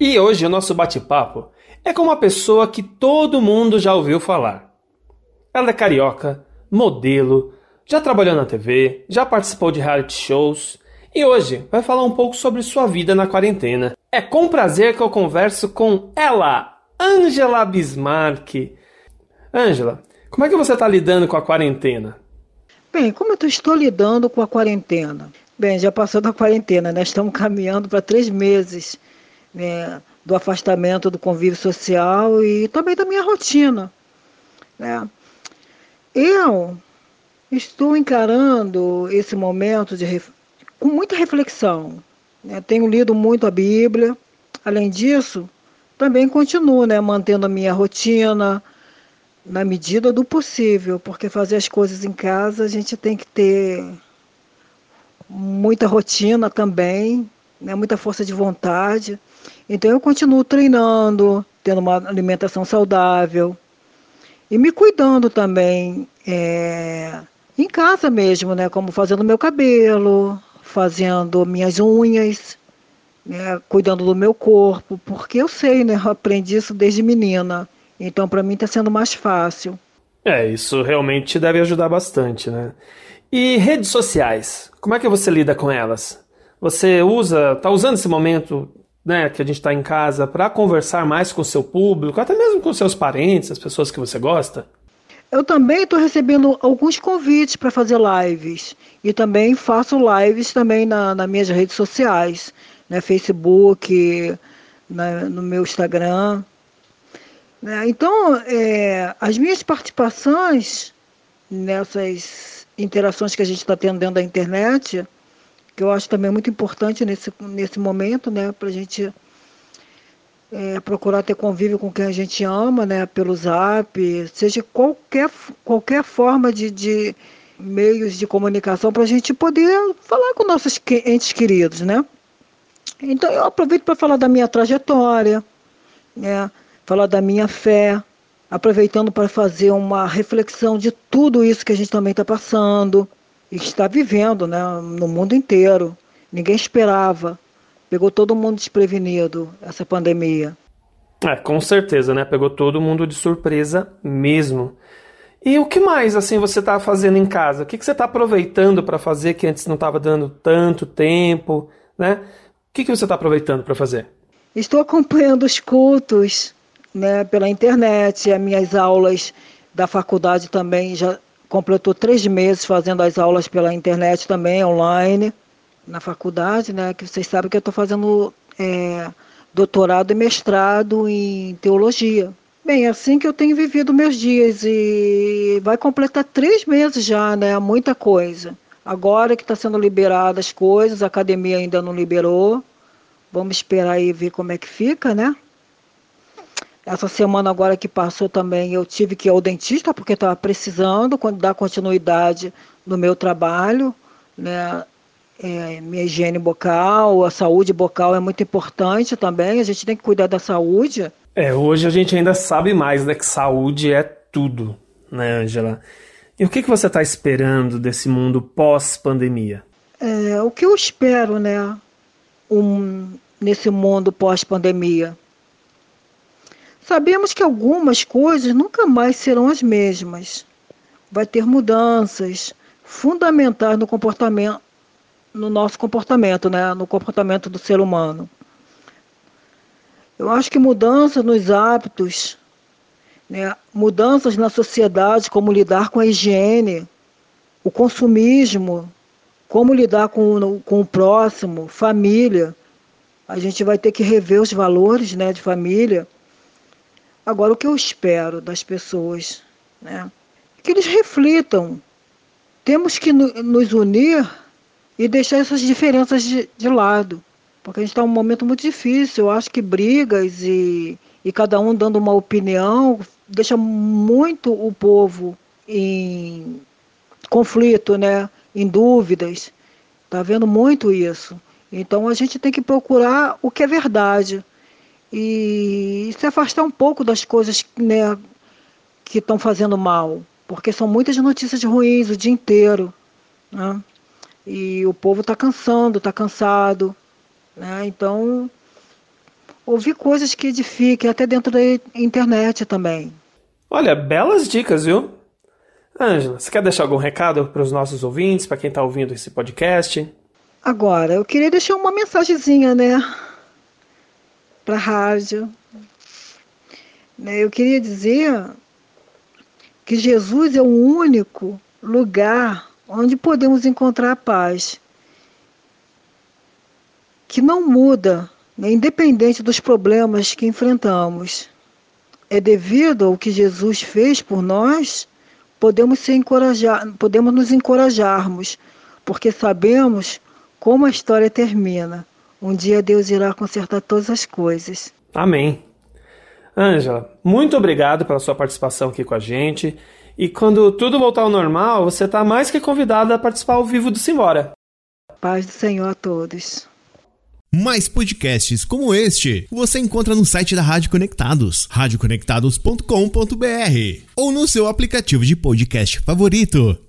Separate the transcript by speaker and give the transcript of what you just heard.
Speaker 1: E hoje o nosso bate-papo é com uma pessoa que todo mundo já ouviu falar. Ela é carioca, modelo, já trabalhou na TV, já participou de reality shows e hoje vai falar um pouco sobre sua vida na quarentena. É com prazer que eu converso com ela, Angela Bismarck. Angela, como é que você está lidando com a quarentena?
Speaker 2: Bem, como eu estou lidando com a quarentena? Bem, já passou da quarentena, né? Estamos caminhando para três meses né, do afastamento do convívio social e também da minha rotina. Né? Eu estou encarando esse momento de, com muita reflexão. Né? Tenho lido muito a Bíblia. Além disso, também continuo né, mantendo a minha rotina na medida do possível, porque fazer as coisas em casa a gente tem que ter muita rotina também, né, muita força de vontade. Então eu continuo treinando, tendo uma alimentação saudável e me cuidando também é, em casa mesmo, né? Como fazendo meu cabelo, fazendo minhas unhas, né, cuidando do meu corpo, porque eu sei, né? Eu aprendi isso desde menina. Então para mim está sendo mais fácil.
Speaker 1: É, isso realmente deve ajudar bastante, né? E redes sociais, como é que você lida com elas? Você usa, está usando esse momento né, que a gente está em casa para conversar mais com o seu público, até mesmo com seus parentes, as pessoas que você gosta?
Speaker 2: Eu também estou recebendo alguns convites para fazer lives e também faço lives também na, nas minhas redes sociais, né, Facebook, na, no meu Instagram. Né? Então, é, as minhas participações nessas interações que a gente está tendo dentro da internet que eu acho também muito importante nesse, nesse momento, né, para a gente é, procurar ter convívio com quem a gente ama, né, pelo zap, seja qualquer, qualquer forma de, de meios de comunicação para a gente poder falar com nossos entes queridos, né. Então eu aproveito para falar da minha trajetória, né, falar da minha fé, aproveitando para fazer uma reflexão de tudo isso que a gente também está passando, está vivendo né, no mundo inteiro. Ninguém esperava. Pegou todo mundo desprevenido essa pandemia.
Speaker 1: É, com certeza, né? Pegou todo mundo de surpresa mesmo. E o que mais assim você está fazendo em casa? O que, que você está aproveitando para fazer que antes não estava dando tanto tempo, né? O que, que você está aproveitando para fazer?
Speaker 2: Estou acompanhando os cultos, né, pela internet, as minhas aulas da faculdade também já completou três meses fazendo as aulas pela internet também, online, na faculdade, né? Que vocês sabem que eu estou fazendo é, doutorado e mestrado em teologia. Bem, é assim que eu tenho vivido meus dias e vai completar três meses já, né? Muita coisa. Agora que está sendo liberadas as coisas, a academia ainda não liberou. Vamos esperar aí ver como é que fica, né? Essa semana agora que passou também eu tive que ir ao dentista porque estava precisando dar continuidade no meu trabalho, né? É, minha higiene bucal, a saúde bucal é muito importante também. A gente tem que cuidar da saúde.
Speaker 1: É, hoje a gente ainda sabe mais, né? Que saúde é tudo, né, Angela? E o que, que você está esperando desse mundo pós-pandemia?
Speaker 2: É, o que eu espero, né? Um, nesse mundo pós-pandemia Sabemos que algumas coisas nunca mais serão as mesmas. Vai ter mudanças fundamentais no comportamento, no nosso comportamento, né? no comportamento do ser humano. Eu acho que mudanças nos hábitos, né? mudanças na sociedade, como lidar com a higiene, o consumismo, como lidar com, com o próximo, família. A gente vai ter que rever os valores né, de família Agora, o que eu espero das pessoas, né? É que eles reflitam. Temos que nos unir e deixar essas diferenças de, de lado. Porque a gente está num momento muito difícil. Eu acho que brigas e, e cada um dando uma opinião deixa muito o povo em conflito, né? em dúvidas. Está vendo muito isso. Então a gente tem que procurar o que é verdade e se afastar um pouco das coisas né, que estão fazendo mal, porque são muitas notícias ruins o dia inteiro. Né? E o povo está cansando, está cansado. Né? Então, ouvir coisas que edifiquem, até dentro da internet também.
Speaker 1: Olha, belas dicas, viu? Ângela, você quer deixar algum recado para os nossos ouvintes, para quem está ouvindo esse podcast?
Speaker 2: Agora, eu queria deixar uma mensagenzinha, né? Para a rádio. Né, eu queria dizer que Jesus é o único lugar onde podemos encontrar a paz, que não muda, né, independente dos problemas que enfrentamos. É devido ao que Jesus fez por nós, podemos, se encorajar, podemos nos encorajarmos, porque sabemos como a história termina. Um dia Deus irá consertar todas as coisas.
Speaker 1: Amém. Ângela, muito obrigado pela sua participação aqui com a gente. E quando tudo voltar ao normal, você está mais que convidada a participar ao vivo do Simbora.
Speaker 2: Paz do Senhor a todos.
Speaker 3: Mais podcasts como este você encontra no site da Rádio Conectados, radioconectados.com.br ou no seu aplicativo de podcast favorito.